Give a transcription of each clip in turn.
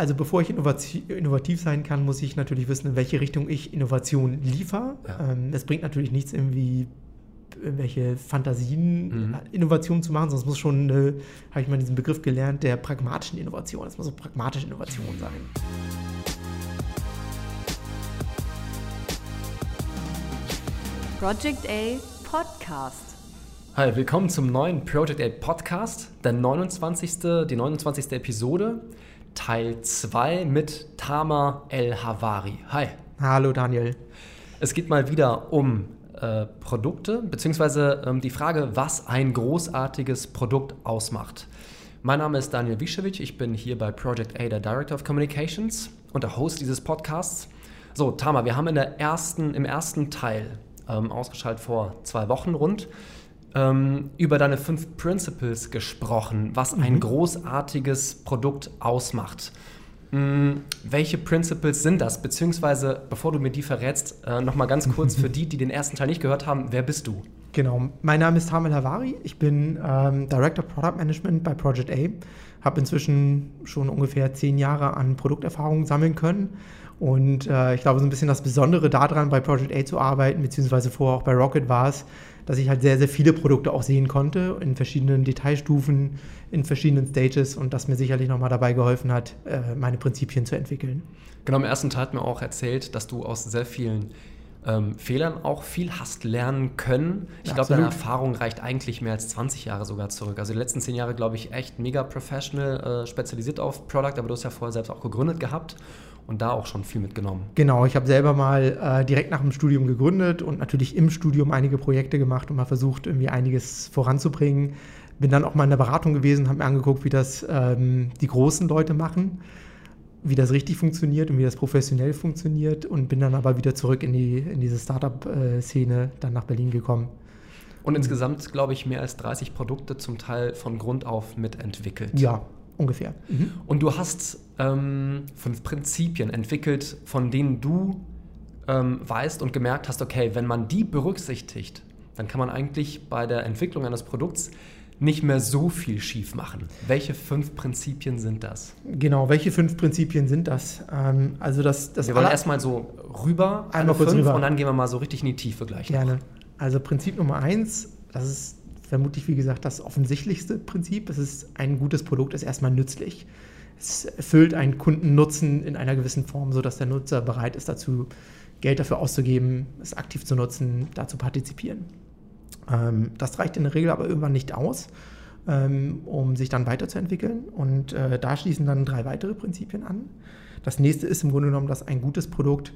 Also bevor ich innovativ sein kann, muss ich natürlich wissen, in welche Richtung ich Innovation liefere. Ja. Ähm, es bringt natürlich nichts, irgendwie irgendwelche Fantasien, mhm. Innovationen zu machen, sondern es muss schon, äh, habe ich mal diesen Begriff gelernt, der pragmatischen Innovation. Es muss so pragmatische Innovation sein. Project A Podcast. Hi, willkommen zum neuen Project A Podcast, der 29. die 29. Episode, Teil 2 mit Tama El Havari. Hi. Hallo Daniel. Es geht mal wieder um äh, Produkte, beziehungsweise ähm, die Frage, was ein großartiges Produkt ausmacht. Mein Name ist Daniel Wischewitsch, ich bin hier bei Project A der Director of Communications und der Host dieses Podcasts. So, Tama, wir haben in der ersten, im ersten Teil, ähm, ausgeschaltet vor zwei Wochen rund, ähm, über deine fünf Principles gesprochen, was mhm. ein großartiges Produkt ausmacht. Mhm. Welche Principles sind das? Beziehungsweise, bevor du mir die verrätst, äh, nochmal ganz kurz für die, die den ersten Teil nicht gehört haben, wer bist du? Genau, mein Name ist Tamil Havari, ich bin ähm, Director Product Management bei Project A, habe inzwischen schon ungefähr zehn Jahre an Produkterfahrung sammeln können und äh, ich glaube, so ein bisschen das Besondere daran, bei Project A zu arbeiten, beziehungsweise vorher auch bei Rocket war es, dass ich halt sehr, sehr viele Produkte auch sehen konnte in verschiedenen Detailstufen, in verschiedenen Stages und das mir sicherlich nochmal dabei geholfen hat, äh, meine Prinzipien zu entwickeln. Genau, im ersten Teil hat mir auch erzählt, dass du aus sehr vielen ähm, Fehlern auch viel hast lernen können. Ich glaube, deine Erfahrung reicht eigentlich mehr als 20 Jahre sogar zurück. Also die letzten 10 Jahre, glaube ich, echt mega professional, äh, spezialisiert auf Product, aber du hast ja vorher selbst auch gegründet gehabt und da auch schon viel mitgenommen. Genau, ich habe selber mal äh, direkt nach dem Studium gegründet und natürlich im Studium einige Projekte gemacht und mal versucht, irgendwie einiges voranzubringen. Bin dann auch mal in der Beratung gewesen, habe mir angeguckt, wie das ähm, die großen Leute machen, wie das richtig funktioniert und wie das professionell funktioniert und bin dann aber wieder zurück in, die, in diese Startup-Szene dann nach Berlin gekommen. Und insgesamt, glaube ich, mehr als 30 Produkte zum Teil von Grund auf mitentwickelt. Ja, ungefähr. Mhm. Und du hast ähm, fünf Prinzipien entwickelt, von denen du ähm, weißt und gemerkt hast, okay, wenn man die berücksichtigt, dann kann man eigentlich bei der Entwicklung eines Produkts nicht mehr so viel schief machen. Welche fünf Prinzipien sind das? Genau, welche fünf Prinzipien sind das? Ähm, also das, das wir wollen erstmal so rüber, einmal kurz rüber. und dann gehen wir mal so richtig in die Tiefe gleich. Gerne. Noch. Also Prinzip Nummer eins, das ist vermutlich, wie gesagt, das offensichtlichste Prinzip. Es ist ein gutes Produkt, ist erstmal nützlich. Es erfüllt einen Kundennutzen in einer gewissen Form, sodass der Nutzer bereit ist, dazu Geld dafür auszugeben, es aktiv zu nutzen, da zu partizipieren. Ähm, das reicht in der Regel aber irgendwann nicht aus, ähm, um sich dann weiterzuentwickeln. Und äh, da schließen dann drei weitere Prinzipien an. Das nächste ist im Grunde genommen, dass ein gutes Produkt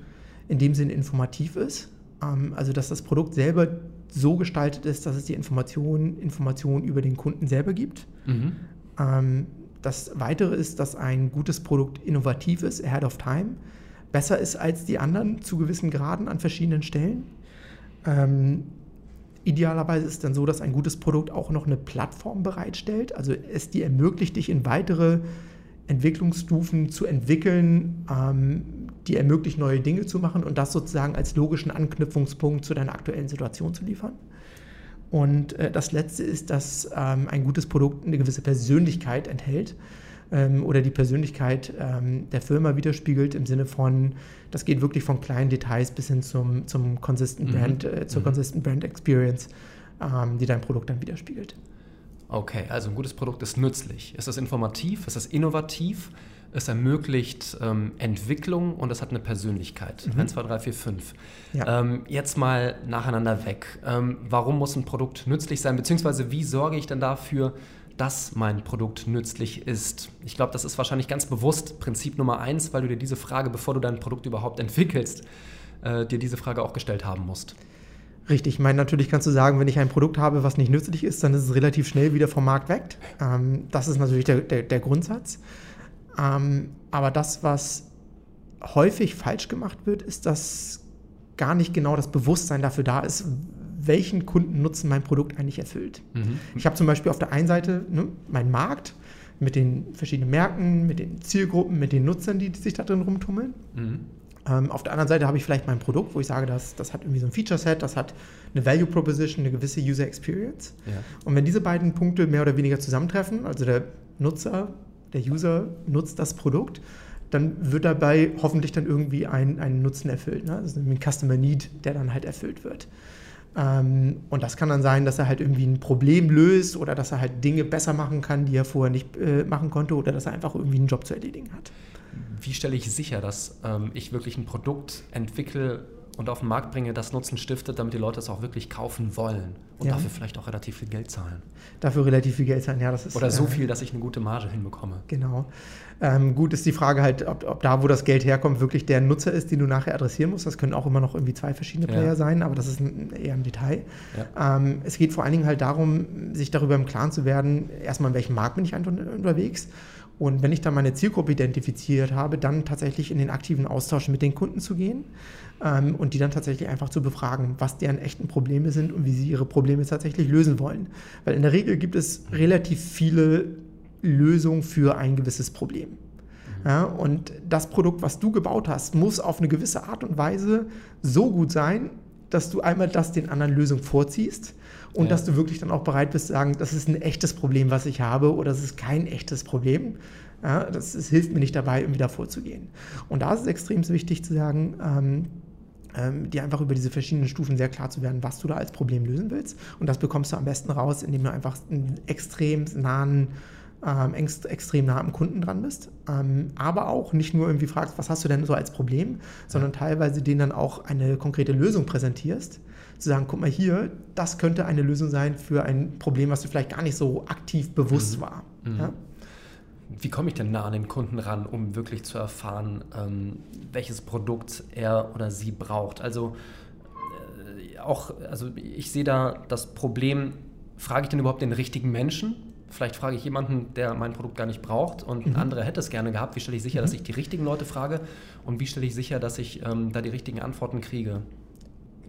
in dem Sinne informativ ist. Ähm, also dass das Produkt selber so gestaltet ist, dass es die Informationen Information über den Kunden selber gibt. Mhm. Ähm, das Weitere ist, dass ein gutes Produkt innovativ ist, ahead of time, besser ist als die anderen zu gewissen Graden an verschiedenen Stellen. Ähm, idealerweise ist es dann so, dass ein gutes Produkt auch noch eine Plattform bereitstellt, also es dir ermöglicht, dich in weitere Entwicklungsstufen zu entwickeln, ähm, die ermöglicht, neue Dinge zu machen und das sozusagen als logischen Anknüpfungspunkt zu deiner aktuellen Situation zu liefern. Und äh, das Letzte ist, dass ähm, ein gutes Produkt eine gewisse Persönlichkeit enthält ähm, oder die Persönlichkeit ähm, der Firma widerspiegelt im Sinne von, das geht wirklich von kleinen Details bis hin zum, zum Consistent mhm. Brand, äh, zur mhm. Consistent Brand Experience, ähm, die dein Produkt dann widerspiegelt. Okay, also ein gutes Produkt ist nützlich. Ist es informativ? Ist es innovativ? Es ermöglicht ähm, Entwicklung und es hat eine Persönlichkeit. Mhm. 1, 2, 3, 4, 5. Ja. Ähm, jetzt mal nacheinander weg. Ähm, warum muss ein Produkt nützlich sein? Beziehungsweise wie sorge ich denn dafür, dass mein Produkt nützlich ist? Ich glaube, das ist wahrscheinlich ganz bewusst Prinzip Nummer eins, weil du dir diese Frage, bevor du dein Produkt überhaupt entwickelst, äh, dir diese Frage auch gestellt haben musst. Richtig, ich meine, natürlich kannst du sagen, wenn ich ein Produkt habe, was nicht nützlich ist, dann ist es relativ schnell wieder vom Markt weg. Ähm, das ist natürlich der, der, der Grundsatz. Ähm, aber das, was häufig falsch gemacht wird, ist, dass gar nicht genau das Bewusstsein dafür da ist, welchen Kundennutzen mein Produkt eigentlich erfüllt. Mhm. Ich habe zum Beispiel auf der einen Seite ne, meinen Markt mit den verschiedenen Märkten, mit den Zielgruppen, mit den Nutzern, die, die sich da drin rumtummeln. Mhm. Ähm, auf der anderen Seite habe ich vielleicht mein Produkt, wo ich sage, das, das hat irgendwie so ein Feature-Set, das hat eine Value Proposition, eine gewisse User Experience. Ja. Und wenn diese beiden Punkte mehr oder weniger zusammentreffen, also der Nutzer der User nutzt das Produkt, dann wird dabei hoffentlich dann irgendwie ein, ein Nutzen erfüllt. Ne? Das ist ein Customer Need, der dann halt erfüllt wird. Ähm, und das kann dann sein, dass er halt irgendwie ein Problem löst oder dass er halt Dinge besser machen kann, die er vorher nicht äh, machen konnte oder dass er einfach irgendwie einen Job zu erledigen hat. Wie stelle ich sicher, dass ähm, ich wirklich ein Produkt entwickle und auf den Markt bringe, das Nutzen stiftet, damit die Leute es auch wirklich kaufen wollen und ja. dafür vielleicht auch relativ viel Geld zahlen? Dafür relativ viel Geld zahlen, ja, das ist. Oder so äh, viel, dass ich eine gute Marge hinbekomme. Genau. Ähm, gut ist die Frage halt, ob, ob, da, wo das Geld herkommt, wirklich der Nutzer ist, den du nachher adressieren musst. Das können auch immer noch irgendwie zwei verschiedene Player ja. sein, aber das ist ein, eher ein Detail. Ja. Ähm, es geht vor allen Dingen halt darum, sich darüber im Klaren zu werden, erstmal in welchem Markt bin ich unterwegs und wenn ich dann meine Zielgruppe identifiziert habe, dann tatsächlich in den aktiven Austausch mit den Kunden zu gehen ähm, und die dann tatsächlich einfach zu befragen, was deren echten Probleme sind und wie sie ihre Probleme tatsächlich lösen wollen. Weil in der Regel gibt es relativ viele Lösungen für ein gewisses Problem. Mhm. Ja, und das Produkt, was du gebaut hast, muss auf eine gewisse Art und Weise so gut sein, dass du einmal das den anderen Lösungen vorziehst und ja. dass du wirklich dann auch bereit bist zu sagen, das ist ein echtes Problem, was ich habe oder das ist kein echtes Problem. Ja, das, das, hilft mir nicht dabei, irgendwie davor zu gehen. Und da ist es extrem wichtig zu sagen, ähm, ähm, dir einfach über diese verschiedenen Stufen sehr klar zu werden, was du da als Problem lösen willst. Und das bekommst du am besten raus, indem du einfach einen extrem nahen ähm, extrem nah am Kunden dran bist, ähm, aber auch nicht nur irgendwie fragst, was hast du denn so als Problem, sondern teilweise denen dann auch eine konkrete Lösung präsentierst, zu sagen, guck mal hier, das könnte eine Lösung sein für ein Problem, was dir vielleicht gar nicht so aktiv bewusst mhm. war. Mhm. Ja? Wie komme ich denn nah an den Kunden ran, um wirklich zu erfahren, ähm, welches Produkt er oder sie braucht? Also äh, auch, also ich sehe da das Problem, frage ich denn überhaupt den richtigen Menschen? Vielleicht frage ich jemanden, der mein Produkt gar nicht braucht und mhm. ein anderer hätte es gerne gehabt. Wie stelle ich sicher, mhm. dass ich die richtigen Leute frage und wie stelle ich sicher, dass ich ähm, da die richtigen Antworten kriege?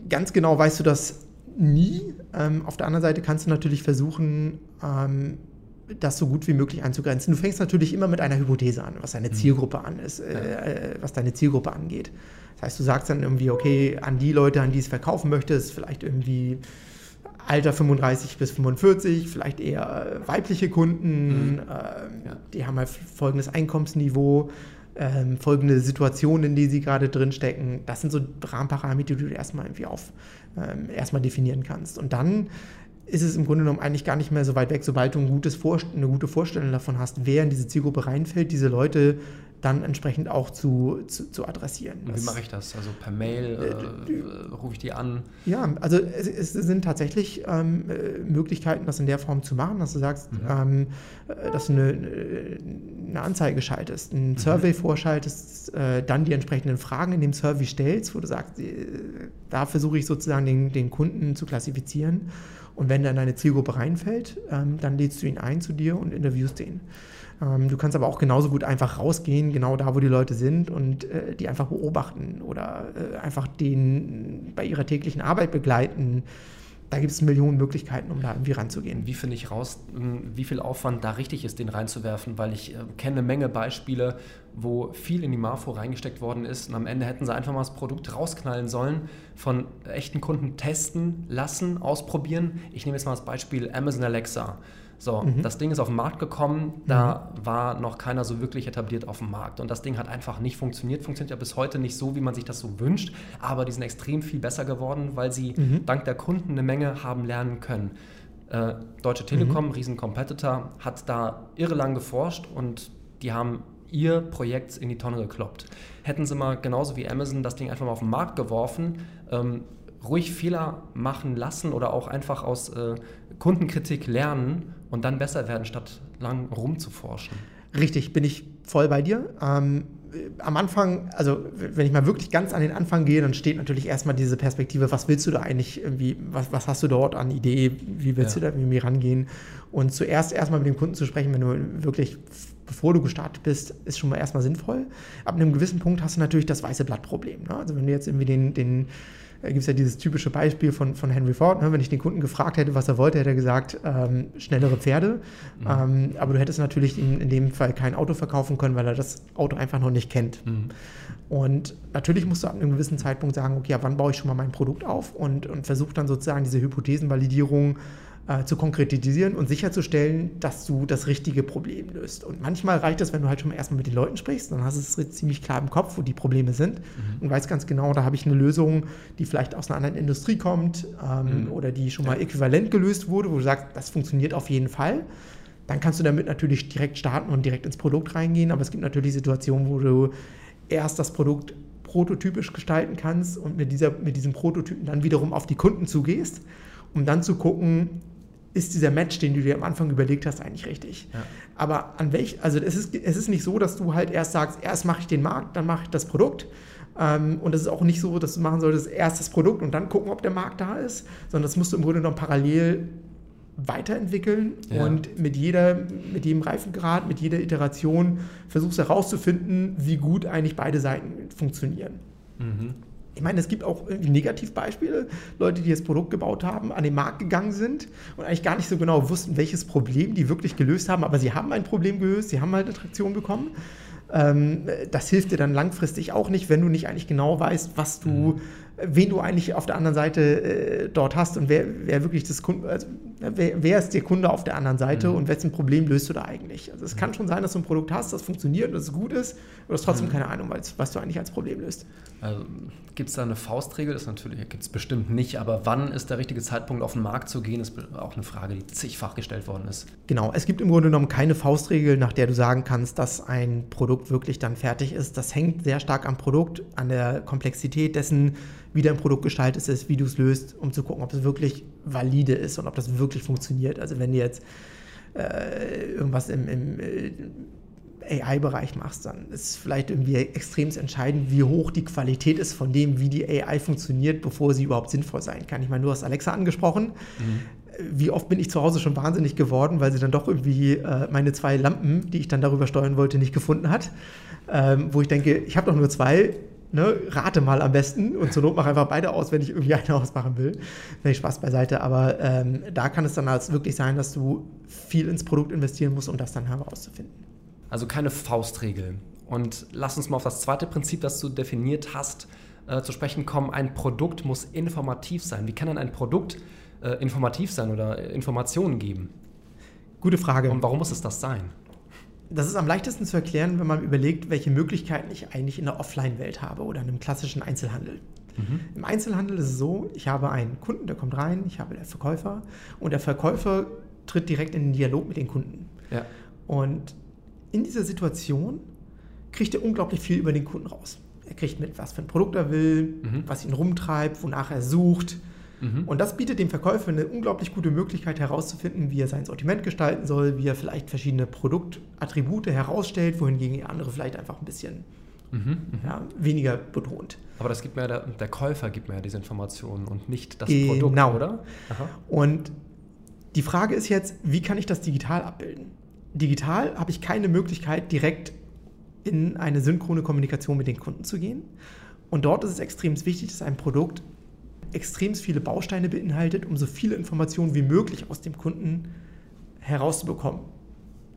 Ganz genau weißt du das nie. Ähm, auf der anderen Seite kannst du natürlich versuchen, ähm, das so gut wie möglich einzugrenzen. Du fängst natürlich immer mit einer Hypothese an, was deine mhm. Zielgruppe an ist, äh, äh, was deine Zielgruppe angeht. Das heißt, du sagst dann irgendwie, okay, an die Leute, an die es verkaufen möchtest, vielleicht irgendwie Alter 35 bis 45, vielleicht eher äh, weibliche Kunden, mhm. äh, ja. die haben halt folgendes Einkommensniveau, äh, folgende Situationen, in die sie gerade drin stecken. Das sind so Rahmenparameter, die du erstmal irgendwie auf ähm, erstmal definieren kannst. Und dann ist es im Grunde genommen eigentlich gar nicht mehr so weit weg, sobald du ein gutes eine gute Vorstellung davon hast, wer in diese Zielgruppe reinfällt, diese Leute dann entsprechend auch zu, zu, zu adressieren. Und wie mache ich das? Also per Mail äh, äh, rufe ich die an? Ja, also es, es sind tatsächlich ähm, äh, Möglichkeiten, das in der Form zu machen, dass du sagst, mhm. ähm, äh, dass du eine, eine Anzeige schaltest, ein mhm. Survey vorschaltest, äh, dann die entsprechenden Fragen in dem Survey stellst, wo du sagst, äh, da versuche ich sozusagen den, den Kunden zu klassifizieren. Und wenn dann deine Zielgruppe reinfällt, ähm, dann lädst du ihn ein zu dir und interviewst den. Ähm, du kannst aber auch genauso gut einfach rausgehen, genau da, wo die Leute sind und äh, die einfach beobachten oder äh, einfach den bei ihrer täglichen Arbeit begleiten. Da gibt es Millionen Möglichkeiten, um da irgendwie ranzugehen. Wie finde ich raus, hm, wie viel Aufwand da richtig ist, den reinzuwerfen? Weil ich äh, kenne eine Menge Beispiele, wo viel in die Marfo reingesteckt worden ist und am Ende hätten sie einfach mal das Produkt rausknallen sollen, von echten Kunden testen lassen, ausprobieren. Ich nehme jetzt mal das Beispiel Amazon Alexa. So, mhm. das Ding ist auf den Markt gekommen, da mhm. war noch keiner so wirklich etabliert auf dem Markt. Und das Ding hat einfach nicht funktioniert, funktioniert ja bis heute nicht so, wie man sich das so wünscht, aber die sind extrem viel besser geworden, weil sie mhm. dank der Kunden eine Menge haben lernen können. Äh, Deutsche Telekom, mhm. Riesen-Competitor, hat da irre lang geforscht und die haben ihr Projekt in die Tonne gekloppt. Hätten sie mal genauso wie Amazon das Ding einfach mal auf den Markt geworfen, ähm, ruhig Fehler machen lassen oder auch einfach aus äh, Kundenkritik lernen und dann besser werden, statt lang rumzuforschen. Richtig, bin ich voll bei dir. Ähm, am Anfang, also wenn ich mal wirklich ganz an den Anfang gehe, dann steht natürlich erstmal diese Perspektive, was willst du da eigentlich, irgendwie, was, was hast du dort an Idee, wie willst ja. du da irgendwie rangehen? Und zuerst erstmal mit dem Kunden zu sprechen, wenn du wirklich, bevor du gestartet bist, ist schon mal erstmal sinnvoll. Ab einem gewissen Punkt hast du natürlich das weiße Blattproblem. Ne? Also wenn du jetzt irgendwie den, den gibt es ja dieses typische Beispiel von, von Henry Ford. Ne? Wenn ich den Kunden gefragt hätte, was er wollte, hätte er gesagt, ähm, schnellere Pferde. Mhm. Ähm, aber du hättest natürlich in, in dem Fall kein Auto verkaufen können, weil er das Auto einfach noch nicht kennt. Mhm. Und natürlich musst du ab einem gewissen Zeitpunkt sagen, okay, ab wann baue ich schon mal mein Produkt auf und, und versuche dann sozusagen diese Hypothesenvalidierung äh, zu konkretisieren und sicherzustellen, dass du das richtige Problem löst. Und manchmal reicht es, wenn du halt schon mal erstmal mit den Leuten sprichst, dann hast du es ziemlich klar im Kopf, wo die Probleme sind mhm. und weißt ganz genau, da habe ich eine Lösung, die vielleicht aus einer anderen Industrie kommt ähm, mhm. oder die schon mal äquivalent gelöst wurde, wo du sagst, das funktioniert auf jeden Fall. Dann kannst du damit natürlich direkt starten und direkt ins Produkt reingehen, aber es gibt natürlich Situationen, wo du erst das Produkt prototypisch gestalten kannst und mit, dieser, mit diesem Prototypen dann wiederum auf die Kunden zugehst, um dann zu gucken, ist dieser Match, den du dir am Anfang überlegt hast, eigentlich richtig. Ja. Aber an welch, also es ist, es ist nicht so, dass du halt erst sagst, erst mache ich den Markt, dann mache ich das Produkt. Ähm, und es ist auch nicht so, dass du machen solltest, erst das Produkt und dann gucken, ob der Markt da ist, sondern das musst du im Grunde genommen parallel weiterentwickeln ja. und mit, jeder, mit jedem Reifengrad, mit jeder Iteration versuchst herauszufinden, wie gut eigentlich beide Seiten funktionieren. Mhm. Ich meine, es gibt auch Negativbeispiele, Leute, die das Produkt gebaut haben, an den Markt gegangen sind und eigentlich gar nicht so genau wussten, welches Problem die wirklich gelöst haben, aber sie haben ein Problem gelöst, sie haben halt eine Traktion bekommen. Ähm, das hilft dir dann langfristig auch nicht, wenn du nicht eigentlich genau weißt, was du mhm wen du eigentlich auf der anderen Seite äh, dort hast und wer, wer wirklich das Kunde, also wer, wer, ist der Kunde auf der anderen Seite mhm. und wessen Problem löst du da eigentlich? Also es mhm. kann schon sein, dass du ein Produkt hast, das funktioniert und das gut ist, aber du hast trotzdem mhm. keine Ahnung, was du eigentlich als Problem löst. Also, gibt es da eine Faustregel? Das natürlich gibt es bestimmt nicht, aber wann ist der richtige Zeitpunkt, auf den Markt zu gehen, ist auch eine Frage, die zigfach gestellt worden ist. Genau, es gibt im Grunde genommen keine Faustregel, nach der du sagen kannst, dass ein Produkt wirklich dann fertig ist. Das hängt sehr stark am Produkt, an der Komplexität dessen, wie dein Produkt gestaltet ist, wie du es löst, um zu gucken, ob es wirklich valide ist und ob das wirklich funktioniert. Also wenn du jetzt äh, irgendwas im, im äh, AI-Bereich machst, dann ist vielleicht irgendwie extrem entscheidend, wie hoch die Qualität ist von dem, wie die AI funktioniert, bevor sie überhaupt sinnvoll sein kann. Ich meine, du hast Alexa angesprochen. Mhm wie oft bin ich zu Hause schon wahnsinnig geworden, weil sie dann doch irgendwie äh, meine zwei Lampen, die ich dann darüber steuern wollte, nicht gefunden hat. Ähm, wo ich denke, ich habe doch nur zwei, ne, rate mal am besten und zur Not mache einfach beide aus, wenn ich irgendwie eine ausmachen will. Wenn ich Spaß beiseite. Aber ähm, da kann es dann halt wirklich sein, dass du viel ins Produkt investieren musst, um das dann herauszufinden. Also keine Faustregel. Und lass uns mal auf das zweite Prinzip, das du definiert hast, äh, zu sprechen kommen. Ein Produkt muss informativ sein. Wie kann denn ein Produkt äh, informativ sein oder Informationen geben? Gute Frage. Und warum muss es das sein? Das ist am leichtesten zu erklären, wenn man überlegt, welche Möglichkeiten ich eigentlich in der Offline-Welt habe oder in einem klassischen Einzelhandel. Mhm. Im Einzelhandel ist es so, ich habe einen Kunden, der kommt rein, ich habe den Verkäufer und der Verkäufer tritt direkt in den Dialog mit den Kunden. Ja. Und in dieser Situation kriegt er unglaublich viel über den Kunden raus. Er kriegt mit, was für ein Produkt er will, mhm. was ihn rumtreibt, wonach er sucht, Mhm. Und das bietet dem Verkäufer eine unglaublich gute Möglichkeit herauszufinden, wie er sein Sortiment gestalten soll, wie er vielleicht verschiedene Produktattribute herausstellt, wohingegen andere vielleicht einfach ein bisschen mhm. mhm. ja, weniger betont. Aber das gibt mir der, der, Käufer gibt mir ja diese Informationen und nicht das genau. Produkt, oder? Aha. Und die Frage ist jetzt, wie kann ich das digital abbilden? Digital habe ich keine Möglichkeit, direkt in eine synchrone Kommunikation mit den Kunden zu gehen. Und dort ist es extrem wichtig, dass ein Produkt extrem viele Bausteine beinhaltet, um so viele Informationen wie möglich aus dem Kunden herauszubekommen.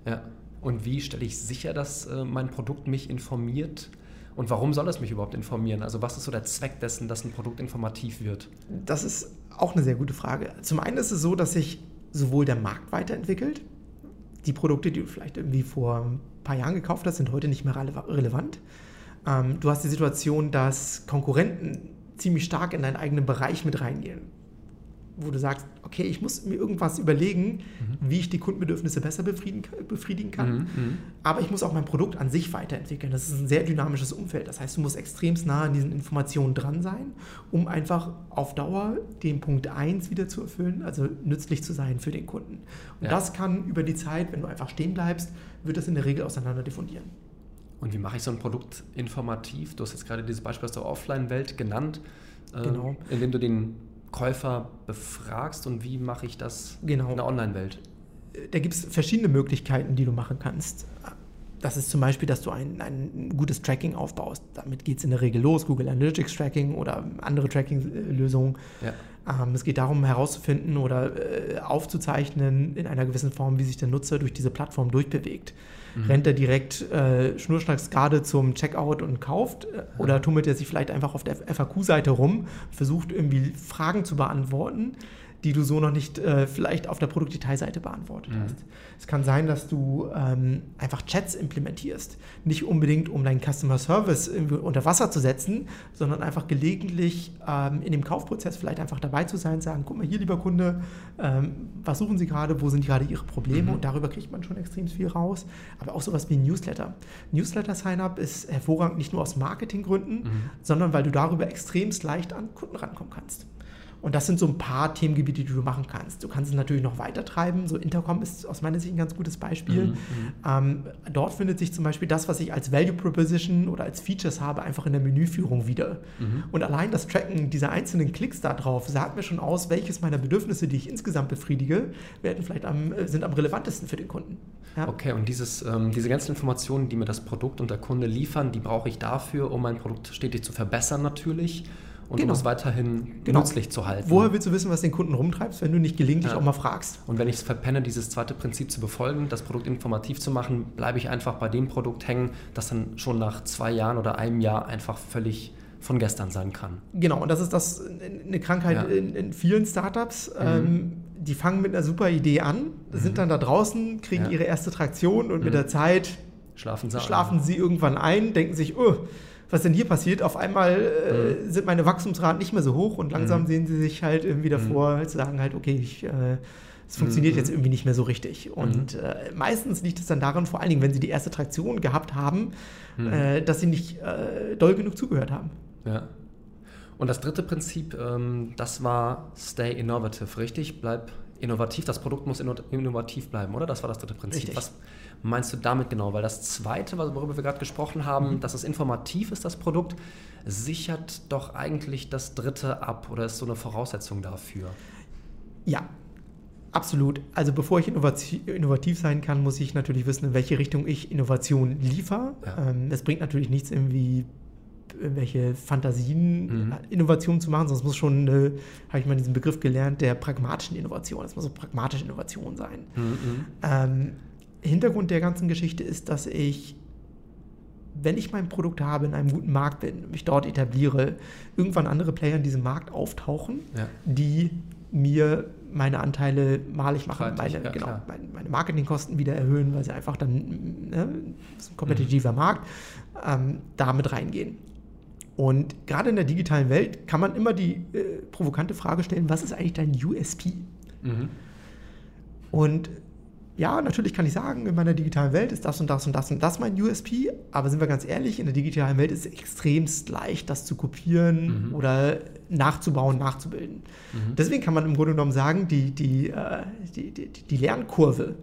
Ja. Und wie stelle ich sicher, dass äh, mein Produkt mich informiert? Und warum soll es mich überhaupt informieren? Also was ist so der Zweck dessen, dass ein Produkt informativ wird? Das ist auch eine sehr gute Frage. Zum einen ist es so, dass sich sowohl der Markt weiterentwickelt. Die Produkte, die du vielleicht irgendwie vor ein paar Jahren gekauft hast, sind heute nicht mehr relevant. Ähm, du hast die Situation, dass Konkurrenten ziemlich stark in deinen eigenen Bereich mit reingehen. Wo du sagst, okay, ich muss mir irgendwas überlegen, mhm. wie ich die Kundenbedürfnisse besser befriedigen, befriedigen kann. Mhm, mhm. Aber ich muss auch mein Produkt an sich weiterentwickeln. Das ist ein sehr dynamisches Umfeld. Das heißt, du musst extrem nah an diesen Informationen dran sein, um einfach auf Dauer den Punkt 1 wieder zu erfüllen, also nützlich zu sein für den Kunden. Und ja. das kann über die Zeit, wenn du einfach stehen bleibst, wird das in der Regel auseinander diffundieren. Und wie mache ich so ein Produkt informativ? Du hast jetzt gerade dieses Beispiel aus der Offline-Welt genannt, äh, genau. indem du den Käufer befragst. Und wie mache ich das genau. in der Online-Welt? Da gibt es verschiedene Möglichkeiten, die du machen kannst. Das ist zum Beispiel, dass du ein, ein gutes Tracking aufbaust. Damit geht es in der Regel los, Google Analytics Tracking oder andere Tracking-Lösungen. Ja. Ähm, es geht darum, herauszufinden oder äh, aufzuzeichnen in einer gewissen Form, wie sich der Nutzer durch diese Plattform durchbewegt. Mhm. Rennt er direkt äh, schnurstracks gerade zum Checkout und kauft äh, oder tummelt er sich vielleicht einfach auf der FAQ-Seite rum, versucht irgendwie Fragen zu beantworten, die du so noch nicht äh, vielleicht auf der Produktdetailseite beantwortet mhm. hast. Es kann sein, dass du ähm, einfach Chats implementierst. Nicht unbedingt, um deinen Customer Service unter Wasser zu setzen, sondern einfach gelegentlich ähm, in dem Kaufprozess vielleicht einfach dabei zu sein, sagen, guck mal hier, lieber Kunde, ähm, was suchen Sie gerade, wo sind gerade Ihre Probleme? Mhm. Und darüber kriegt man schon extrem viel raus. Aber auch sowas wie ein Newsletter. Newsletter-Sign-up ist hervorragend nicht nur aus Marketinggründen, mhm. sondern weil du darüber extremst leicht an Kunden rankommen kannst. Und das sind so ein paar Themengebiete, die du machen kannst. Du kannst es natürlich noch weiter treiben. So Intercom ist aus meiner Sicht ein ganz gutes Beispiel. Mhm, ähm, dort findet sich zum Beispiel das, was ich als Value Proposition oder als Features habe, einfach in der Menüführung wieder. Mhm. Und allein das Tracken dieser einzelnen Klicks da drauf sagt mir schon aus, welches meiner Bedürfnisse, die ich insgesamt befriedige, werden vielleicht am, äh, sind am relevantesten für den Kunden. Ja? Okay, und dieses, ähm, diese ganzen Informationen, die mir das Produkt und der Kunde liefern, die brauche ich dafür, um mein Produkt stetig zu verbessern natürlich und genau. um es weiterhin genau. nützlich zu halten. Woher willst du wissen, was den Kunden rumtreibst, wenn du nicht gelegentlich ja. auch mal fragst? Und wenn ich es verpenne, dieses zweite Prinzip zu befolgen, das Produkt informativ zu machen, bleibe ich einfach bei dem Produkt hängen, das dann schon nach zwei Jahren oder einem Jahr einfach völlig von gestern sein kann. Genau, und das ist das eine Krankheit ja. in, in, vielen Startups. Mhm. Ähm, die fangen mit einer super Idee an, mhm. sind dann da draußen, kriegen ja. ihre erste Traktion und mhm. mit der Zeit schlafen sie, schlafen sie irgendwann ein, denken sich, oh, was denn hier passiert? Auf einmal äh, mhm. sind meine Wachstumsraten nicht mehr so hoch und langsam mhm. sehen sie sich halt irgendwie davor, mhm. zu sagen halt, okay, ich, äh, es funktioniert mhm. jetzt irgendwie nicht mehr so richtig. Und mhm. äh, meistens liegt es dann daran, vor allen Dingen, wenn sie die erste Traktion gehabt haben, mhm. äh, dass sie nicht äh, doll genug zugehört haben. Ja. Und das dritte Prinzip, ähm, das war Stay Innovative, richtig? Bleib innovativ. Das Produkt muss innovativ bleiben, oder? Das war das dritte Prinzip. Richtig. Was meinst du damit genau? Weil das zweite, worüber wir gerade gesprochen haben, mhm. dass es informativ ist, das Produkt, sichert doch eigentlich das dritte ab oder ist so eine Voraussetzung dafür? Ja, Absolut. Also bevor ich innovativ sein kann, muss ich natürlich wissen, in welche Richtung ich Innovation liefere. Ja. Ähm, es bringt natürlich nichts, irgendwie irgendwelche Fantasien, mhm. Innovationen zu machen, es muss schon, äh, habe ich mal diesen Begriff gelernt, der pragmatischen Innovation. Es muss so pragmatische Innovation sein. Mhm. Ähm, Hintergrund der ganzen Geschichte ist, dass ich, wenn ich mein Produkt habe, in einem guten Markt bin, mich dort etabliere, irgendwann andere Player in diesem Markt auftauchen, ja. die mir meine Anteile malig machen, meine, ja, genau, meine, meine, Marketingkosten wieder erhöhen, weil sie einfach dann, ne, das ist ein kompetitiver mhm. Markt, ähm, damit reingehen. Und gerade in der digitalen Welt kann man immer die äh, provokante Frage stellen, was ist eigentlich dein USP? Mhm. Und ja, natürlich kann ich sagen, in meiner digitalen Welt ist das und das und das und das mein USP, aber sind wir ganz ehrlich, in der digitalen Welt ist es extremst leicht, das zu kopieren mhm. oder nachzubauen, nachzubilden. Mhm. Deswegen kann man im Grunde genommen sagen, die, die, äh, die, die, die Lernkurve,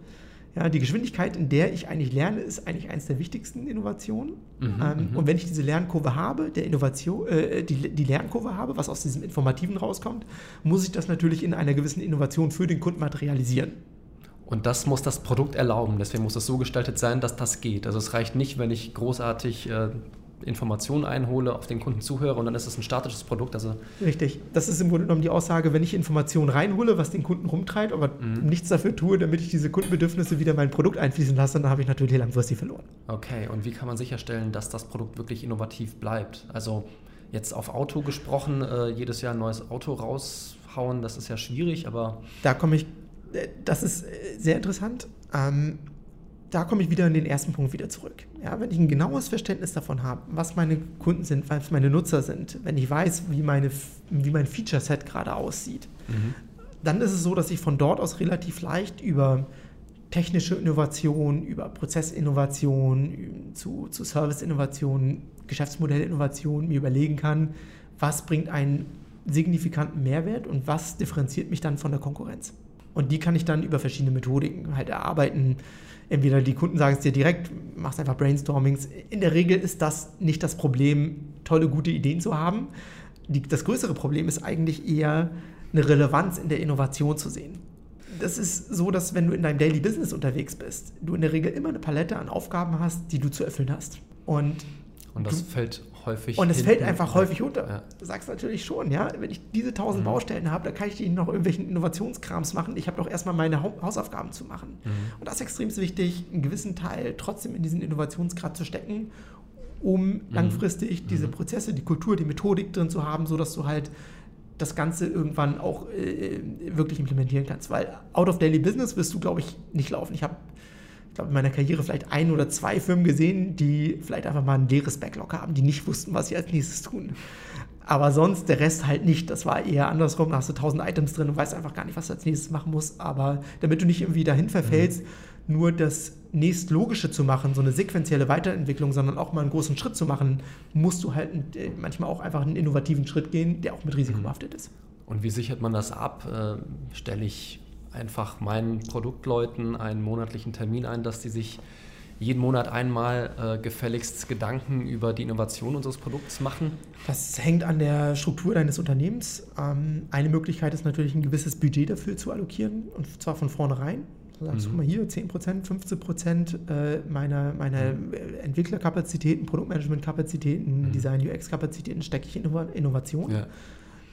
ja, die Geschwindigkeit, in der ich eigentlich lerne, ist eigentlich eines der wichtigsten Innovationen. Mhm, ähm, mhm. und wenn ich diese Lernkurve habe, der Innovation, äh, die, die Lernkurve habe, was aus diesem Informativen rauskommt, muss ich das natürlich in einer gewissen Innovation für den Kunden materialisieren. Und das muss das Produkt erlauben. Deswegen muss es so gestaltet sein, dass das geht. Also es reicht nicht, wenn ich großartig äh, Informationen einhole, auf den Kunden zuhöre und dann ist es ein statisches Produkt. Also Richtig. Das ist im Grunde genommen die Aussage, wenn ich Informationen reinhole, was den Kunden rumtreibt, aber mhm. nichts dafür tue, damit ich diese Kundenbedürfnisse wieder in mein Produkt einfließen lasse, dann habe ich natürlich langfristig verloren. Okay, und wie kann man sicherstellen, dass das Produkt wirklich innovativ bleibt? Also jetzt auf Auto gesprochen, äh, jedes Jahr ein neues Auto raushauen, das ist ja schwierig, aber... Da komme ich das ist äh, sehr interessant. Ähm, da komme ich wieder in den ersten Punkt wieder zurück. Ja, wenn ich ein genaues Verständnis davon habe, was meine Kunden sind, was meine Nutzer sind, wenn ich weiß, wie, meine, wie mein Feature-Set gerade aussieht, mhm. dann ist es so, dass ich von dort aus relativ leicht über technische Innovation, über Prozessinnovation, zu, zu Service-Innovation, Geschäftsmodellinnovation mir überlegen kann, was bringt einen signifikanten Mehrwert und was differenziert mich dann von der Konkurrenz. Und die kann ich dann über verschiedene Methodiken halt erarbeiten. Entweder die Kunden sagen es dir direkt, machst einfach Brainstormings. In der Regel ist das nicht das Problem, tolle, gute Ideen zu haben. Die, das größere Problem ist eigentlich eher eine Relevanz in der Innovation zu sehen. Das ist so, dass wenn du in deinem Daily Business unterwegs bist, du in der Regel immer eine Palette an Aufgaben hast, die du zu erfüllen hast. Und, und das du, fällt häufig Und es fällt einfach häufig unter. Ja. Du sagst natürlich schon, ja, wenn ich diese tausend mhm. Baustellen habe, dann kann ich noch irgendwelchen Innovationskrams machen. Ich habe doch erstmal meine Hausaufgaben zu machen. Mhm. Und das ist extrem wichtig, einen gewissen Teil trotzdem in diesen Innovationsgrad zu stecken, um mhm. langfristig diese mhm. Prozesse, die Kultur, die Methodik drin zu haben, sodass du halt das Ganze irgendwann auch äh, wirklich implementieren kannst. Weil out of daily business wirst du, glaube ich, nicht laufen. Ich habe glaube, in meiner Karriere vielleicht ein oder zwei Firmen gesehen, die vielleicht einfach mal ein leeres Backlog haben, die nicht wussten, was sie als nächstes tun. Aber sonst der Rest halt nicht. Das war eher andersrum. Da hast du tausend Items drin und weißt einfach gar nicht, was du als nächstes machen musst. Aber damit du nicht irgendwie dahin verfällst, mhm. nur das nächstlogische zu machen, so eine sequenzielle Weiterentwicklung, sondern auch mal einen großen Schritt zu machen, musst du halt äh, manchmal auch einfach einen innovativen Schritt gehen, der auch mit Risiko behaftet ist. Und wie sichert man das ab? Äh, Stelle ich einfach meinen Produktleuten einen monatlichen Termin ein, dass die sich jeden Monat einmal äh, gefälligst Gedanken über die Innovation unseres Produkts machen? Das hängt an der Struktur deines Unternehmens. Ähm, eine Möglichkeit ist natürlich, ein gewisses Budget dafür zu allokieren und zwar von vornherein. Du sagst, mhm. guck mal hier, 10% 15 äh, meiner, meiner mhm. Entwicklerkapazitäten, Produktmanagementkapazitäten, mhm. Design-UX-Kapazitäten stecke ich in Innovation. Ja.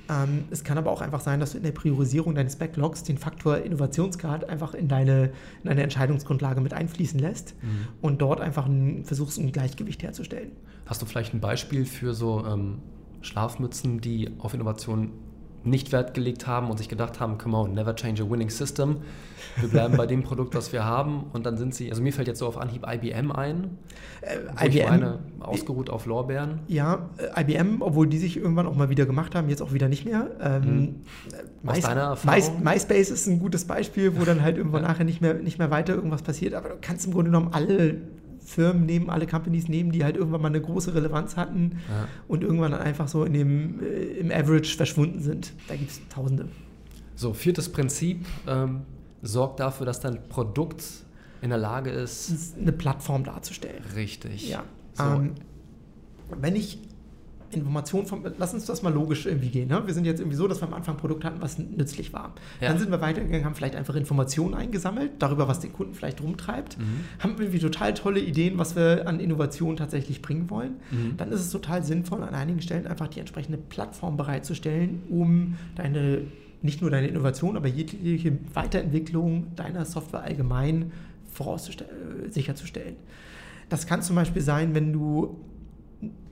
Ähm, es kann aber auch einfach sein, dass du in der Priorisierung deines Backlogs den Faktor Innovationsgrad einfach in deine, in deine Entscheidungsgrundlage mit einfließen lässt mhm. und dort einfach ein, versuchst, ein Gleichgewicht herzustellen. Hast du vielleicht ein Beispiel für so ähm, Schlafmützen, die auf Innovation nicht Wert gelegt haben und sich gedacht haben, come on, never change a winning system. Wir bleiben bei dem Produkt, was wir haben. Und dann sind sie, also mir fällt jetzt so auf Anhieb IBM ein. Äh, IBM, ich meine, ausgeruht auf Lorbeeren. Ja, äh, IBM, obwohl die sich irgendwann auch mal wieder gemacht haben, jetzt auch wieder nicht mehr. Ähm, hm. Aus deiner Erfahrung? My, MySpace ist ein gutes Beispiel, wo dann halt irgendwann nachher nicht mehr, nicht mehr weiter irgendwas passiert. Aber du kannst im Grunde genommen alle Firmen nehmen, alle Companies nehmen, die halt irgendwann mal eine große Relevanz hatten ja. und irgendwann dann einfach so in dem, äh, im Average verschwunden sind. Da gibt es Tausende. So, viertes Prinzip ähm, sorgt dafür, dass dein Produkt in der Lage ist, eine Plattform darzustellen. Richtig. Ja. So. Ähm, wenn ich Informationen vom, lass uns das mal logisch irgendwie gehen. Ne? Wir sind jetzt irgendwie so, dass wir am Anfang ein Produkt hatten, was nützlich war. Ja. Dann sind wir weitergegangen, haben vielleicht einfach Informationen eingesammelt, darüber, was den Kunden vielleicht rumtreibt, mhm. haben irgendwie total tolle Ideen, was wir an Innovationen tatsächlich bringen wollen. Mhm. Dann ist es total sinnvoll, an einigen Stellen einfach die entsprechende Plattform bereitzustellen, um deine, nicht nur deine Innovation, aber jegliche Weiterentwicklung deiner Software allgemein sicherzustellen. Das kann zum Beispiel sein, wenn du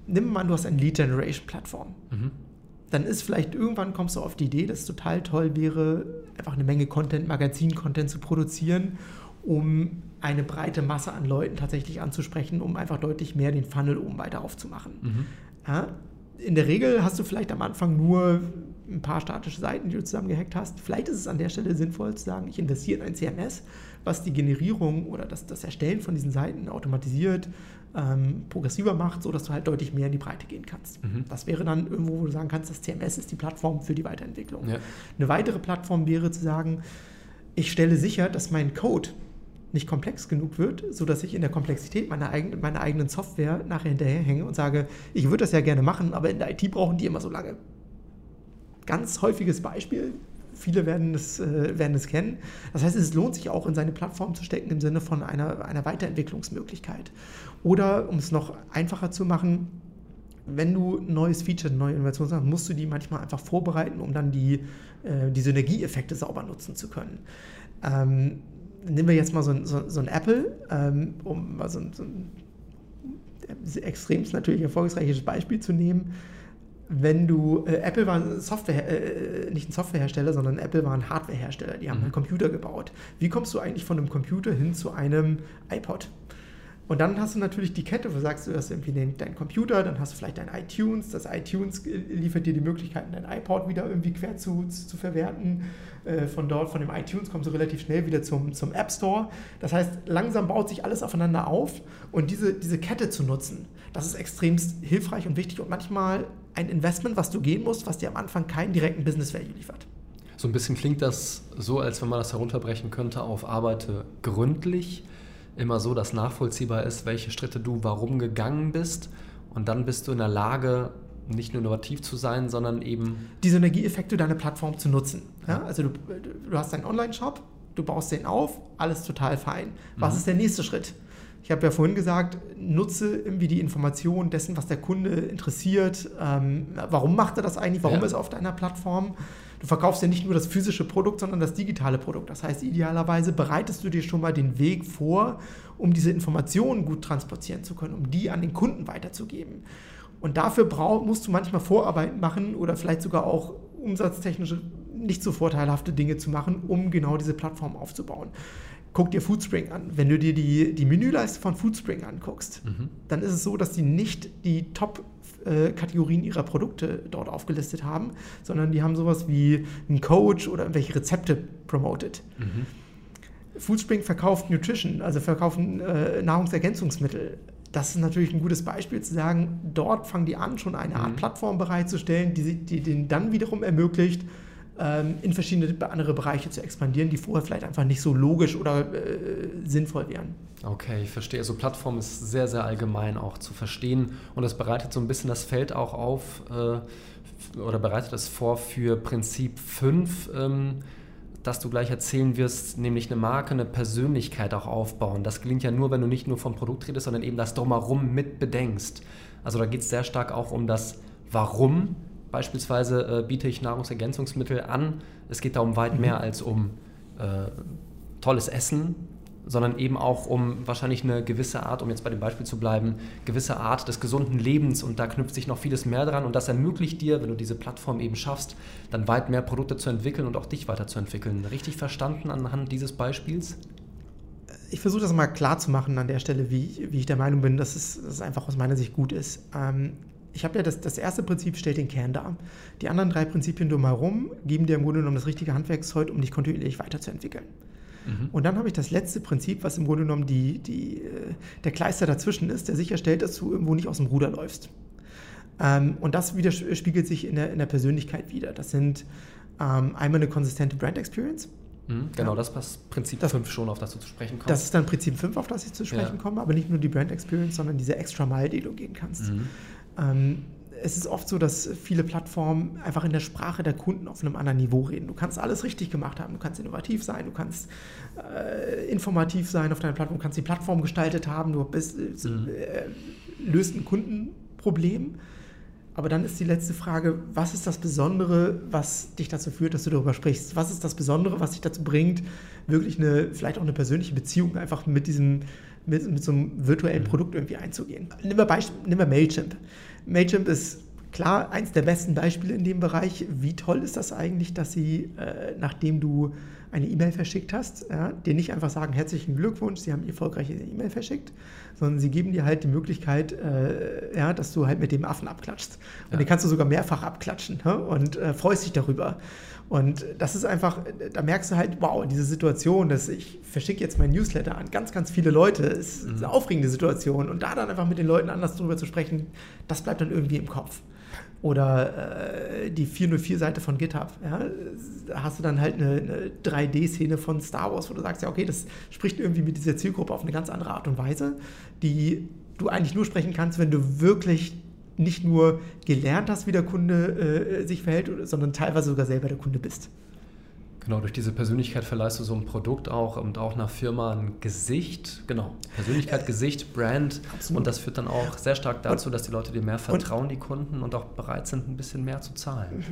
nimm mal, du hast eine Lead Generation Plattform. Mhm. Dann ist vielleicht irgendwann kommst du auf die Idee, dass es total toll wäre, einfach eine Menge Content, Magazin-Content zu produzieren, um eine breite Masse an Leuten tatsächlich anzusprechen, um einfach deutlich mehr den Funnel oben weiter aufzumachen. Mhm. Ja, in der Regel hast du vielleicht am Anfang nur ein paar statische Seiten, die du zusammengehackt hast. Vielleicht ist es an der Stelle sinnvoll zu sagen, ich investiere in ein CMS, was die Generierung oder das, das Erstellen von diesen Seiten automatisiert, ähm, progressiver macht, sodass du halt deutlich mehr in die Breite gehen kannst. Mhm. Das wäre dann irgendwo, wo du sagen kannst, das CMS ist die Plattform für die Weiterentwicklung. Ja. Eine weitere Plattform wäre zu sagen, ich stelle sicher, dass mein Code nicht komplex genug wird, sodass ich in der Komplexität meiner, eigenen, meiner eigenen Software nachher hinterherhänge und sage, ich würde das ja gerne machen, aber in der IT brauchen die immer so lange. Ganz häufiges Beispiel, viele werden es, äh, werden es kennen. Das heißt, es lohnt sich auch, in seine Plattform zu stecken im Sinne von einer, einer Weiterentwicklungsmöglichkeit. Oder, um es noch einfacher zu machen, wenn du ein neues Feature, eine neue Innovation hast, musst du die manchmal einfach vorbereiten, um dann die, äh, die Synergieeffekte sauber nutzen zu können. Ähm, nehmen wir jetzt mal so ein, so, so ein Apple, ähm, um mal so ein, so ein extremst natürlich erfolgsreiches Beispiel zu nehmen wenn du, äh, Apple war ein Software, äh, nicht ein Softwarehersteller, sondern Apple war ein Hardwarehersteller, die haben mhm. einen Computer gebaut. Wie kommst du eigentlich von einem Computer hin zu einem iPod? Und dann hast du natürlich die Kette, wo du sagst, du hast irgendwie den, deinen Computer, dann hast du vielleicht dein iTunes. Das iTunes liefert dir die Möglichkeit, dein iPod wieder irgendwie quer zu, zu verwerten. Äh, von dort, von dem iTunes, kommst du relativ schnell wieder zum, zum App Store. Das heißt, langsam baut sich alles aufeinander auf und diese, diese Kette zu nutzen, das ist extremst hilfreich und wichtig und manchmal ein Investment, was du gehen musst, was dir am Anfang keinen direkten Business Value liefert. So ein bisschen klingt das so, als wenn man das herunterbrechen könnte auf arbeite gründlich immer so, dass nachvollziehbar ist, welche Schritte du warum gegangen bist. Und dann bist du in der Lage, nicht nur innovativ zu sein, sondern eben. Die Synergieeffekte deiner Plattform zu nutzen. Ja? Also du, du hast einen Online-Shop, du baust den auf, alles total fein. Was mhm. ist der nächste Schritt? Ich habe ja vorhin gesagt, nutze irgendwie die Information dessen, was der Kunde interessiert. Ähm, warum macht er das eigentlich? Warum ja. ist er auf deiner Plattform? Du verkaufst ja nicht nur das physische Produkt, sondern das digitale Produkt. Das heißt, idealerweise bereitest du dir schon mal den Weg vor, um diese Informationen gut transportieren zu können, um die an den Kunden weiterzugeben. Und dafür brauch, musst du manchmal Vorarbeit machen oder vielleicht sogar auch umsatztechnisch nicht so vorteilhafte Dinge zu machen, um genau diese Plattform aufzubauen. Guck dir Foodspring an. Wenn du dir die, die Menüleiste von Foodspring anguckst, mhm. dann ist es so, dass die nicht die Top-Kategorien ihrer Produkte dort aufgelistet haben, sondern die haben sowas wie einen Coach oder irgendwelche Rezepte promoted. Mhm. Foodspring verkauft Nutrition, also verkaufen äh, Nahrungsergänzungsmittel. Das ist natürlich ein gutes Beispiel zu sagen, dort fangen die an, schon eine Art mhm. Plattform bereitzustellen, die, die denen dann wiederum ermöglicht, in verschiedene andere Bereiche zu expandieren, die vorher vielleicht einfach nicht so logisch oder äh, sinnvoll wären. Okay, ich verstehe. Also Plattform ist sehr, sehr allgemein auch zu verstehen und das bereitet so ein bisschen das Feld auch auf äh, oder bereitet es vor für Prinzip 5. Ähm, das du gleich erzählen wirst, nämlich eine Marke, eine Persönlichkeit auch aufbauen. Das gelingt ja nur, wenn du nicht nur vom Produkt redest, sondern eben das Drumherum mit bedenkst. Also da geht es sehr stark auch um das Warum Beispielsweise äh, biete ich Nahrungsergänzungsmittel an. Es geht da um weit mehr mhm. als um äh, tolles Essen, sondern eben auch um wahrscheinlich eine gewisse Art, um jetzt bei dem Beispiel zu bleiben, gewisse Art des gesunden Lebens und da knüpft sich noch vieles mehr dran und das ermöglicht dir, wenn du diese Plattform eben schaffst, dann weit mehr Produkte zu entwickeln und auch dich weiterzuentwickeln. Richtig verstanden anhand dieses Beispiels? Ich versuche das mal klar zu machen an der Stelle, wie, wie ich der Meinung bin, dass es, dass es einfach aus meiner Sicht gut ist. Ähm, ich habe ja das, das erste Prinzip stellt den Kern dar. Die anderen drei Prinzipien drumherum geben dir im Grunde genommen das richtige Handwerkszeug, um dich kontinuierlich weiterzuentwickeln. Mhm. Und dann habe ich das letzte Prinzip, was im Grunde genommen die, die, äh, der Kleister dazwischen ist, der sicherstellt, dass du irgendwo nicht aus dem Ruder läufst. Ähm, und das widerspiegelt sich in der, in der Persönlichkeit wieder. Das sind ähm, einmal eine konsistente Brand Experience. Mhm, genau, ja. das passt Prinzip 5 schon, auf das du zu sprechen kommst. Das ist dann Prinzip 5, auf das ich zu sprechen ja. komme, aber nicht nur die Brand Experience, sondern diese extra Mile, die du gehen kannst. Mhm. Ähm, es ist oft so, dass viele Plattformen einfach in der Sprache der Kunden auf einem anderen Niveau reden. Du kannst alles richtig gemacht haben, du kannst innovativ sein, du kannst äh, informativ sein auf deiner Plattform, du kannst die Plattform gestaltet haben, du bist, äh, mhm. äh, löst ein Kundenproblem. Aber dann ist die letzte Frage, was ist das Besondere, was dich dazu führt, dass du darüber sprichst? Was ist das Besondere, was dich dazu bringt, wirklich eine, vielleicht auch eine persönliche Beziehung einfach mit diesem, mit, mit so einem virtuellen mhm. Produkt irgendwie einzugehen? Nimm mal, Beispiel, nimm mal Mailchimp. Mailchimp ist klar eins der besten Beispiele in dem Bereich. Wie toll ist das eigentlich, dass sie, äh, nachdem du eine E-Mail verschickt hast, ja, dir nicht einfach sagen, herzlichen Glückwunsch, Sie haben erfolgreiche E-Mail verschickt, sondern sie geben dir halt die Möglichkeit, äh, ja, dass du halt mit dem Affen abklatschst. Und ja. den kannst du sogar mehrfach abklatschen ne? und äh, freust dich darüber. Und das ist einfach, da merkst du halt, wow, diese Situation, dass ich verschicke jetzt mein Newsletter an ganz, ganz viele Leute, ist mhm. eine aufregende Situation. Und da dann einfach mit den Leuten anders drüber zu sprechen, das bleibt dann irgendwie im Kopf. Oder äh, die 404-Seite von GitHub. Ja? Da hast du dann halt eine, eine 3D-Szene von Star Wars, wo du sagst, ja, okay, das spricht irgendwie mit dieser Zielgruppe auf eine ganz andere Art und Weise, die du eigentlich nur sprechen kannst, wenn du wirklich nicht nur gelernt hast, wie der Kunde äh, sich verhält, sondern teilweise sogar selber der Kunde bist. Genau, durch diese Persönlichkeit verleihst du so ein Produkt auch und auch einer Firma ein Gesicht. Genau, Persönlichkeit, Gesicht, Brand. Absolut. Und das führt dann auch sehr stark dazu, dass die Leute dir mehr vertrauen, die Kunden, und auch bereit sind, ein bisschen mehr zu zahlen.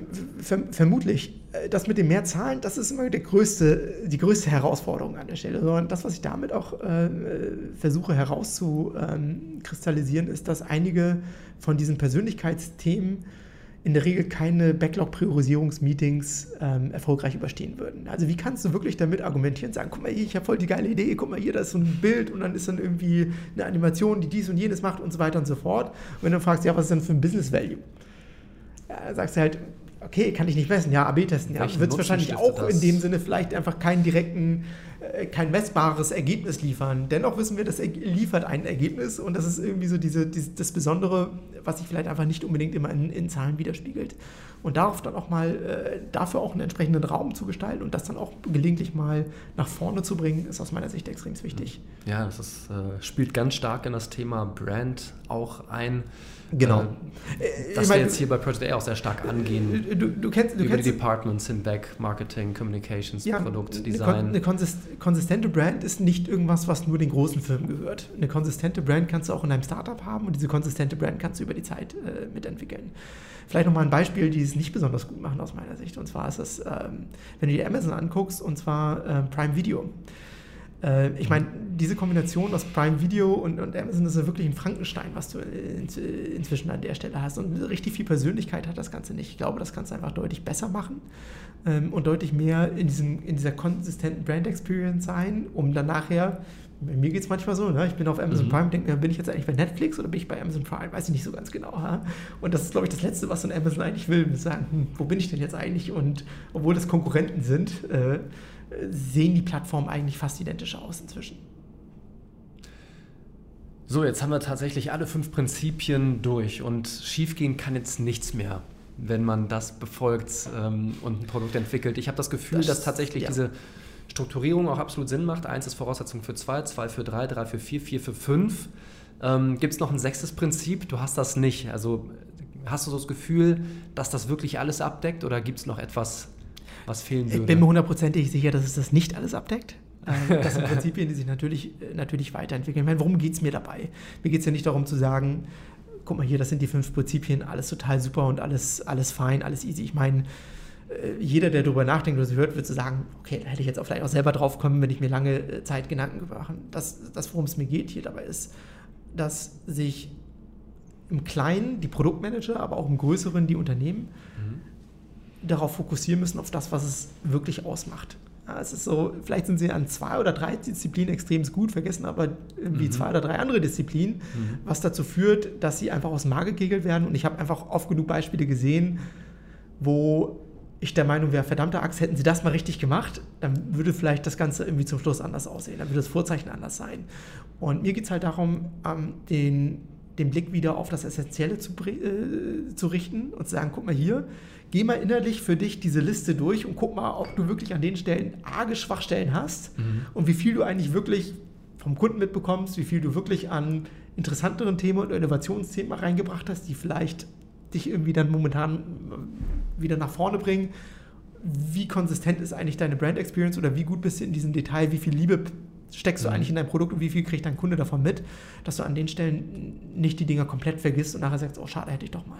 Vermutlich. Äh, das mit dem mehr zahlen, das ist immer der größte, die größte Herausforderung an der Stelle. Sondern das, was ich damit auch äh, versuche herauszukristallisieren, ist, dass einige von diesen Persönlichkeitsthemen in der Regel keine Backlog-Priorisierungsmeetings ähm, erfolgreich überstehen würden. Also wie kannst du wirklich damit argumentieren, sagen, guck mal hier, ich habe voll die geile Idee, guck mal hier, da ist so ein Bild und dann ist dann irgendwie eine Animation, die dies und jenes macht und so weiter und so fort. Und wenn du fragst, ja, was ist denn für ein Business Value? Ja, sagst du halt, okay, kann ich nicht messen, ja, AB testen, ja, wird es wahrscheinlich auch in dem Sinne vielleicht einfach keinen direkten kein messbares Ergebnis liefern. Dennoch wissen wir, das liefert ein Ergebnis und das ist irgendwie so diese, diese das Besondere, was sich vielleicht einfach nicht unbedingt immer in, in Zahlen widerspiegelt. Und darauf dann auch mal, äh, dafür auch einen entsprechenden Raum zu gestalten und das dann auch gelegentlich mal nach vorne zu bringen, ist aus meiner Sicht extrem wichtig. Ja, das ist, äh, spielt ganz stark in das Thema Brand auch ein. Genau. Äh, das wir jetzt hier bei Project A auch sehr stark angehen. Du, du kennst, du über kennst, die Departments hinweg, Marketing, Communications, ja, Produkt, Design. Eine, eine konsistente Brand ist nicht irgendwas, was nur den großen Firmen gehört. Eine konsistente Brand kannst du auch in einem Startup haben und diese konsistente Brand kannst du über die Zeit äh, mitentwickeln. Vielleicht nochmal ein Beispiel, die es nicht besonders gut machen aus meiner Sicht. Und zwar ist es, ähm, wenn du dir Amazon anguckst, und zwar äh, Prime Video. Äh, ich meine, diese Kombination aus Prime Video und, und Amazon ist ja wirklich ein Frankenstein, was du in, inzwischen an der Stelle hast. Und richtig viel Persönlichkeit hat das Ganze nicht. Ich glaube, das kannst du einfach deutlich besser machen ähm, und deutlich mehr in, diesem, in dieser konsistenten Brand Experience sein, um dann nachher bei mir geht es manchmal so, ne? ich bin auf Amazon mhm. Prime denke mir, bin ich jetzt eigentlich bei Netflix oder bin ich bei Amazon Prime? Weiß ich nicht so ganz genau. Ha? Und das ist, glaube ich, das Letzte, was so ein Amazon eigentlich will, sagen, hm, wo bin ich denn jetzt eigentlich? Und obwohl das Konkurrenten sind, äh, sehen die Plattformen eigentlich fast identisch aus inzwischen. So, jetzt haben wir tatsächlich alle fünf Prinzipien durch und schiefgehen kann jetzt nichts mehr, wenn man das befolgt ähm, und ein Produkt entwickelt. Ich habe das Gefühl, das, dass tatsächlich ja. diese Strukturierung auch absolut Sinn macht. Eins ist Voraussetzung für zwei, zwei für drei, drei für vier, vier für fünf. Ähm, Gibt es noch ein sechstes Prinzip? Du hast das nicht. Also hast du so das Gefühl, dass das wirklich alles abdeckt oder gibt es noch etwas, was fehlen würde? Ich bin mir hundertprozentig sicher, dass es das nicht alles abdeckt. Ähm, das sind Prinzipien, die sich natürlich, äh, natürlich weiterentwickeln. Ich meine, worum geht es mir dabei? Mir geht es ja nicht darum zu sagen, guck mal hier, das sind die fünf Prinzipien, alles total super und alles, alles fein, alles easy. Ich meine, äh, jeder, der darüber nachdenkt oder sie hört, wird so sagen, okay, da hätte ich jetzt auch vielleicht auch selber drauf kommen, wenn ich mir lange äh, Zeit Gedanken gemacht Das, das worum es mir geht hier dabei ist, dass sich im Kleinen die Produktmanager, aber auch im Größeren die Unternehmen mhm. darauf fokussieren müssen, auf das, was es wirklich ausmacht. Ja, es ist so, vielleicht sind sie an zwei oder drei Disziplinen extrem gut, vergessen aber irgendwie mhm. zwei oder drei andere Disziplinen, mhm. was dazu führt, dass sie einfach aus dem Markt gegegelt werden. Und ich habe einfach oft genug Beispiele gesehen, wo ich der Meinung wäre, verdammte Axt, hätten sie das mal richtig gemacht, dann würde vielleicht das Ganze irgendwie zum Schluss anders aussehen, dann würde das Vorzeichen anders sein. Und mir geht es halt darum, ähm, den, den Blick wieder auf das Essentielle zu, äh, zu richten und zu sagen, guck mal hier, geh mal innerlich für dich diese Liste durch und guck mal, ob du wirklich an den Stellen arge Schwachstellen hast mhm. und wie viel du eigentlich wirklich vom Kunden mitbekommst, wie viel du wirklich an interessanteren Themen und Innovationsthemen reingebracht hast, die vielleicht dich irgendwie dann momentan wieder nach vorne bringen. Wie konsistent ist eigentlich deine Brand Experience oder wie gut bist du in diesem Detail? Wie viel Liebe steckst du mhm. eigentlich in dein Produkt und wie viel kriegt dein Kunde davon mit, dass du an den Stellen nicht die Dinger komplett vergisst und nachher sagst, oh schade, hätte ich doch mal.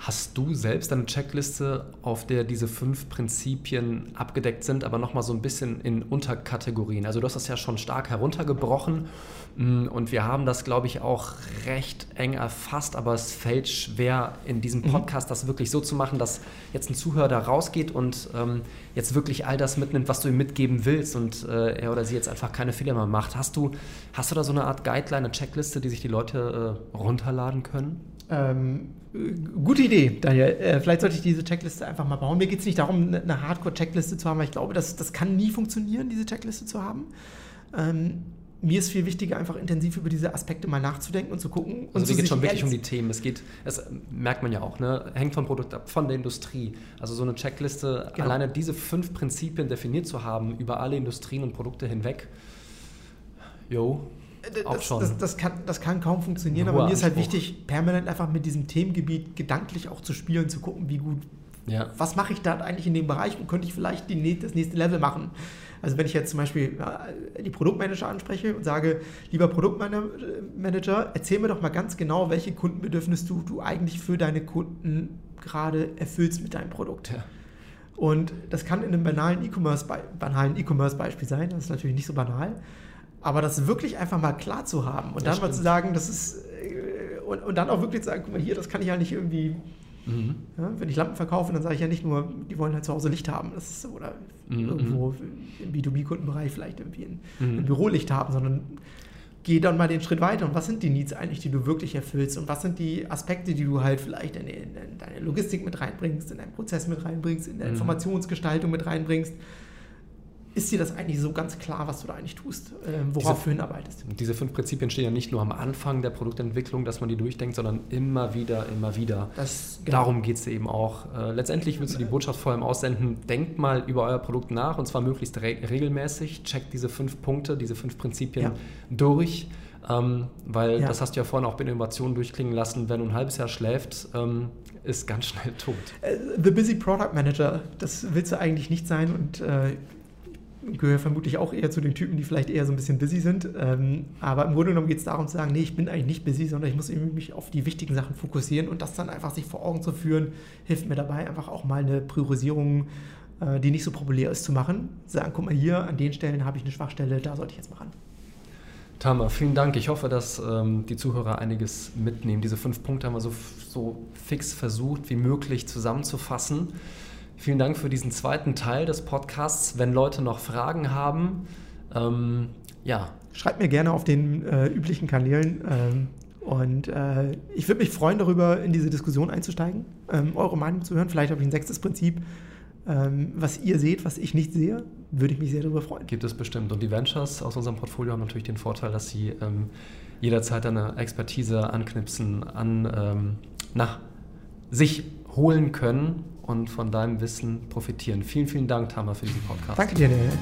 Hast du selbst eine Checkliste, auf der diese fünf Prinzipien abgedeckt sind, aber nochmal so ein bisschen in Unterkategorien? Also du hast das ja schon stark heruntergebrochen mm, und wir haben das, glaube ich, auch recht eng erfasst, aber es fällt schwer in diesem mhm. Podcast das wirklich so zu machen, dass jetzt ein Zuhörer da rausgeht und ähm, jetzt wirklich all das mitnimmt, was du ihm mitgeben willst und äh, er oder sie jetzt einfach keine Fehler mehr macht. Hast du, hast du da so eine Art Guideline, eine Checkliste, die sich die Leute äh, runterladen können? Ähm, gute Idee, Daniel. Äh, vielleicht sollte ich diese Checkliste einfach mal bauen. Mir geht es nicht darum, eine Hardcore-Checkliste zu haben, weil ich glaube, das, das kann nie funktionieren, diese Checkliste zu haben. Ähm, mir ist viel wichtiger, einfach intensiv über diese Aspekte mal nachzudenken und zu gucken. Also es geht schon wirklich um die Themen. Es geht, das merkt man ja auch, ne? hängt vom Produkt ab, von der Industrie. Also so eine Checkliste, genau. alleine diese fünf Prinzipien definiert zu haben über alle Industrien und Produkte hinweg, jo, auch das, schon. Das, das, kann, das kann kaum funktionieren, aber mir ist halt wichtig, permanent einfach mit diesem Themengebiet gedanklich auch zu spielen, zu gucken, wie gut, ja. was mache ich da eigentlich in dem Bereich und könnte ich vielleicht die, das nächste Level machen. Also wenn ich jetzt zum Beispiel die Produktmanager anspreche und sage, lieber Produktmanager, erzähl mir doch mal ganz genau, welche Kundenbedürfnisse du, du eigentlich für deine Kunden gerade erfüllst mit deinem Produkt. Ja. Und das kann in einem banalen E-Commerce, banalen E-Commerce-Beispiel sein, das ist natürlich nicht so banal, aber das wirklich einfach mal klar zu haben und das dann stimmt. mal zu sagen, das ist, äh, und, und dann auch wirklich zu sagen, guck mal hier, das kann ich ja nicht irgendwie, mhm. ja, wenn ich Lampen verkaufe, dann sage ich ja nicht nur, die wollen halt zu Hause Licht haben, das ist, oder mhm. irgendwo im B2B-Kundenbereich vielleicht irgendwie ein, mhm. ein Bürolicht haben, sondern geh dann mal den Schritt weiter und was sind die Needs eigentlich, die du wirklich erfüllst und was sind die Aspekte, die du halt vielleicht in, in, in deine Logistik mit reinbringst, in deinen Prozess mit reinbringst, in der mhm. Informationsgestaltung mit reinbringst ist dir das eigentlich so ganz klar, was du da eigentlich tust, äh, worauf diese, du hinarbeitest? Diese fünf Prinzipien stehen ja nicht nur am Anfang der Produktentwicklung, dass man die durchdenkt, sondern immer wieder, immer wieder. Das, genau. Darum geht es eben auch. Äh, letztendlich willst du die Botschaft vor allem aussenden, denkt mal über euer Produkt nach und zwar möglichst re regelmäßig, checkt diese fünf Punkte, diese fünf Prinzipien ja. durch. Ähm, weil ja. das hast du ja vorhin auch bei Innovationen durchklingen lassen, wenn du ein halbes Jahr schläft, ähm, ist ganz schnell tot. Äh, the Busy Product Manager, das willst du eigentlich nicht sein und äh, gehöre vermutlich auch eher zu den Typen, die vielleicht eher so ein bisschen busy sind. Ähm, aber im Grunde genommen geht es darum zu sagen, nee, ich bin eigentlich nicht busy, sondern ich muss mich auf die wichtigen Sachen fokussieren und das dann einfach sich vor Augen zu führen, hilft mir dabei, einfach auch mal eine Priorisierung äh, die nicht so populär ist, zu machen. Sagen, guck mal hier, an den Stellen habe ich eine Schwachstelle, da sollte ich jetzt mal ran. Tama, vielen Dank. Ich hoffe, dass ähm, die Zuhörer einiges mitnehmen. Diese fünf Punkte haben wir so, so fix versucht, wie möglich zusammenzufassen. Vielen Dank für diesen zweiten Teil des Podcasts. Wenn Leute noch Fragen haben, ähm, ja. Schreibt mir gerne auf den äh, üblichen Kanälen. Ähm, und äh, ich würde mich freuen, darüber in diese Diskussion einzusteigen, ähm, eure Meinung zu hören. Vielleicht habe ich ein sechstes Prinzip, ähm, was ihr seht, was ich nicht sehe. Würde ich mich sehr darüber freuen. Gibt es bestimmt. Und die Ventures aus unserem Portfolio haben natürlich den Vorteil, dass sie ähm, jederzeit eine Expertise anknipsen, an ähm, nach sich holen können und von deinem Wissen profitieren. Vielen, vielen Dank, Tama, für diesen Podcast. Danke dir, Daniel.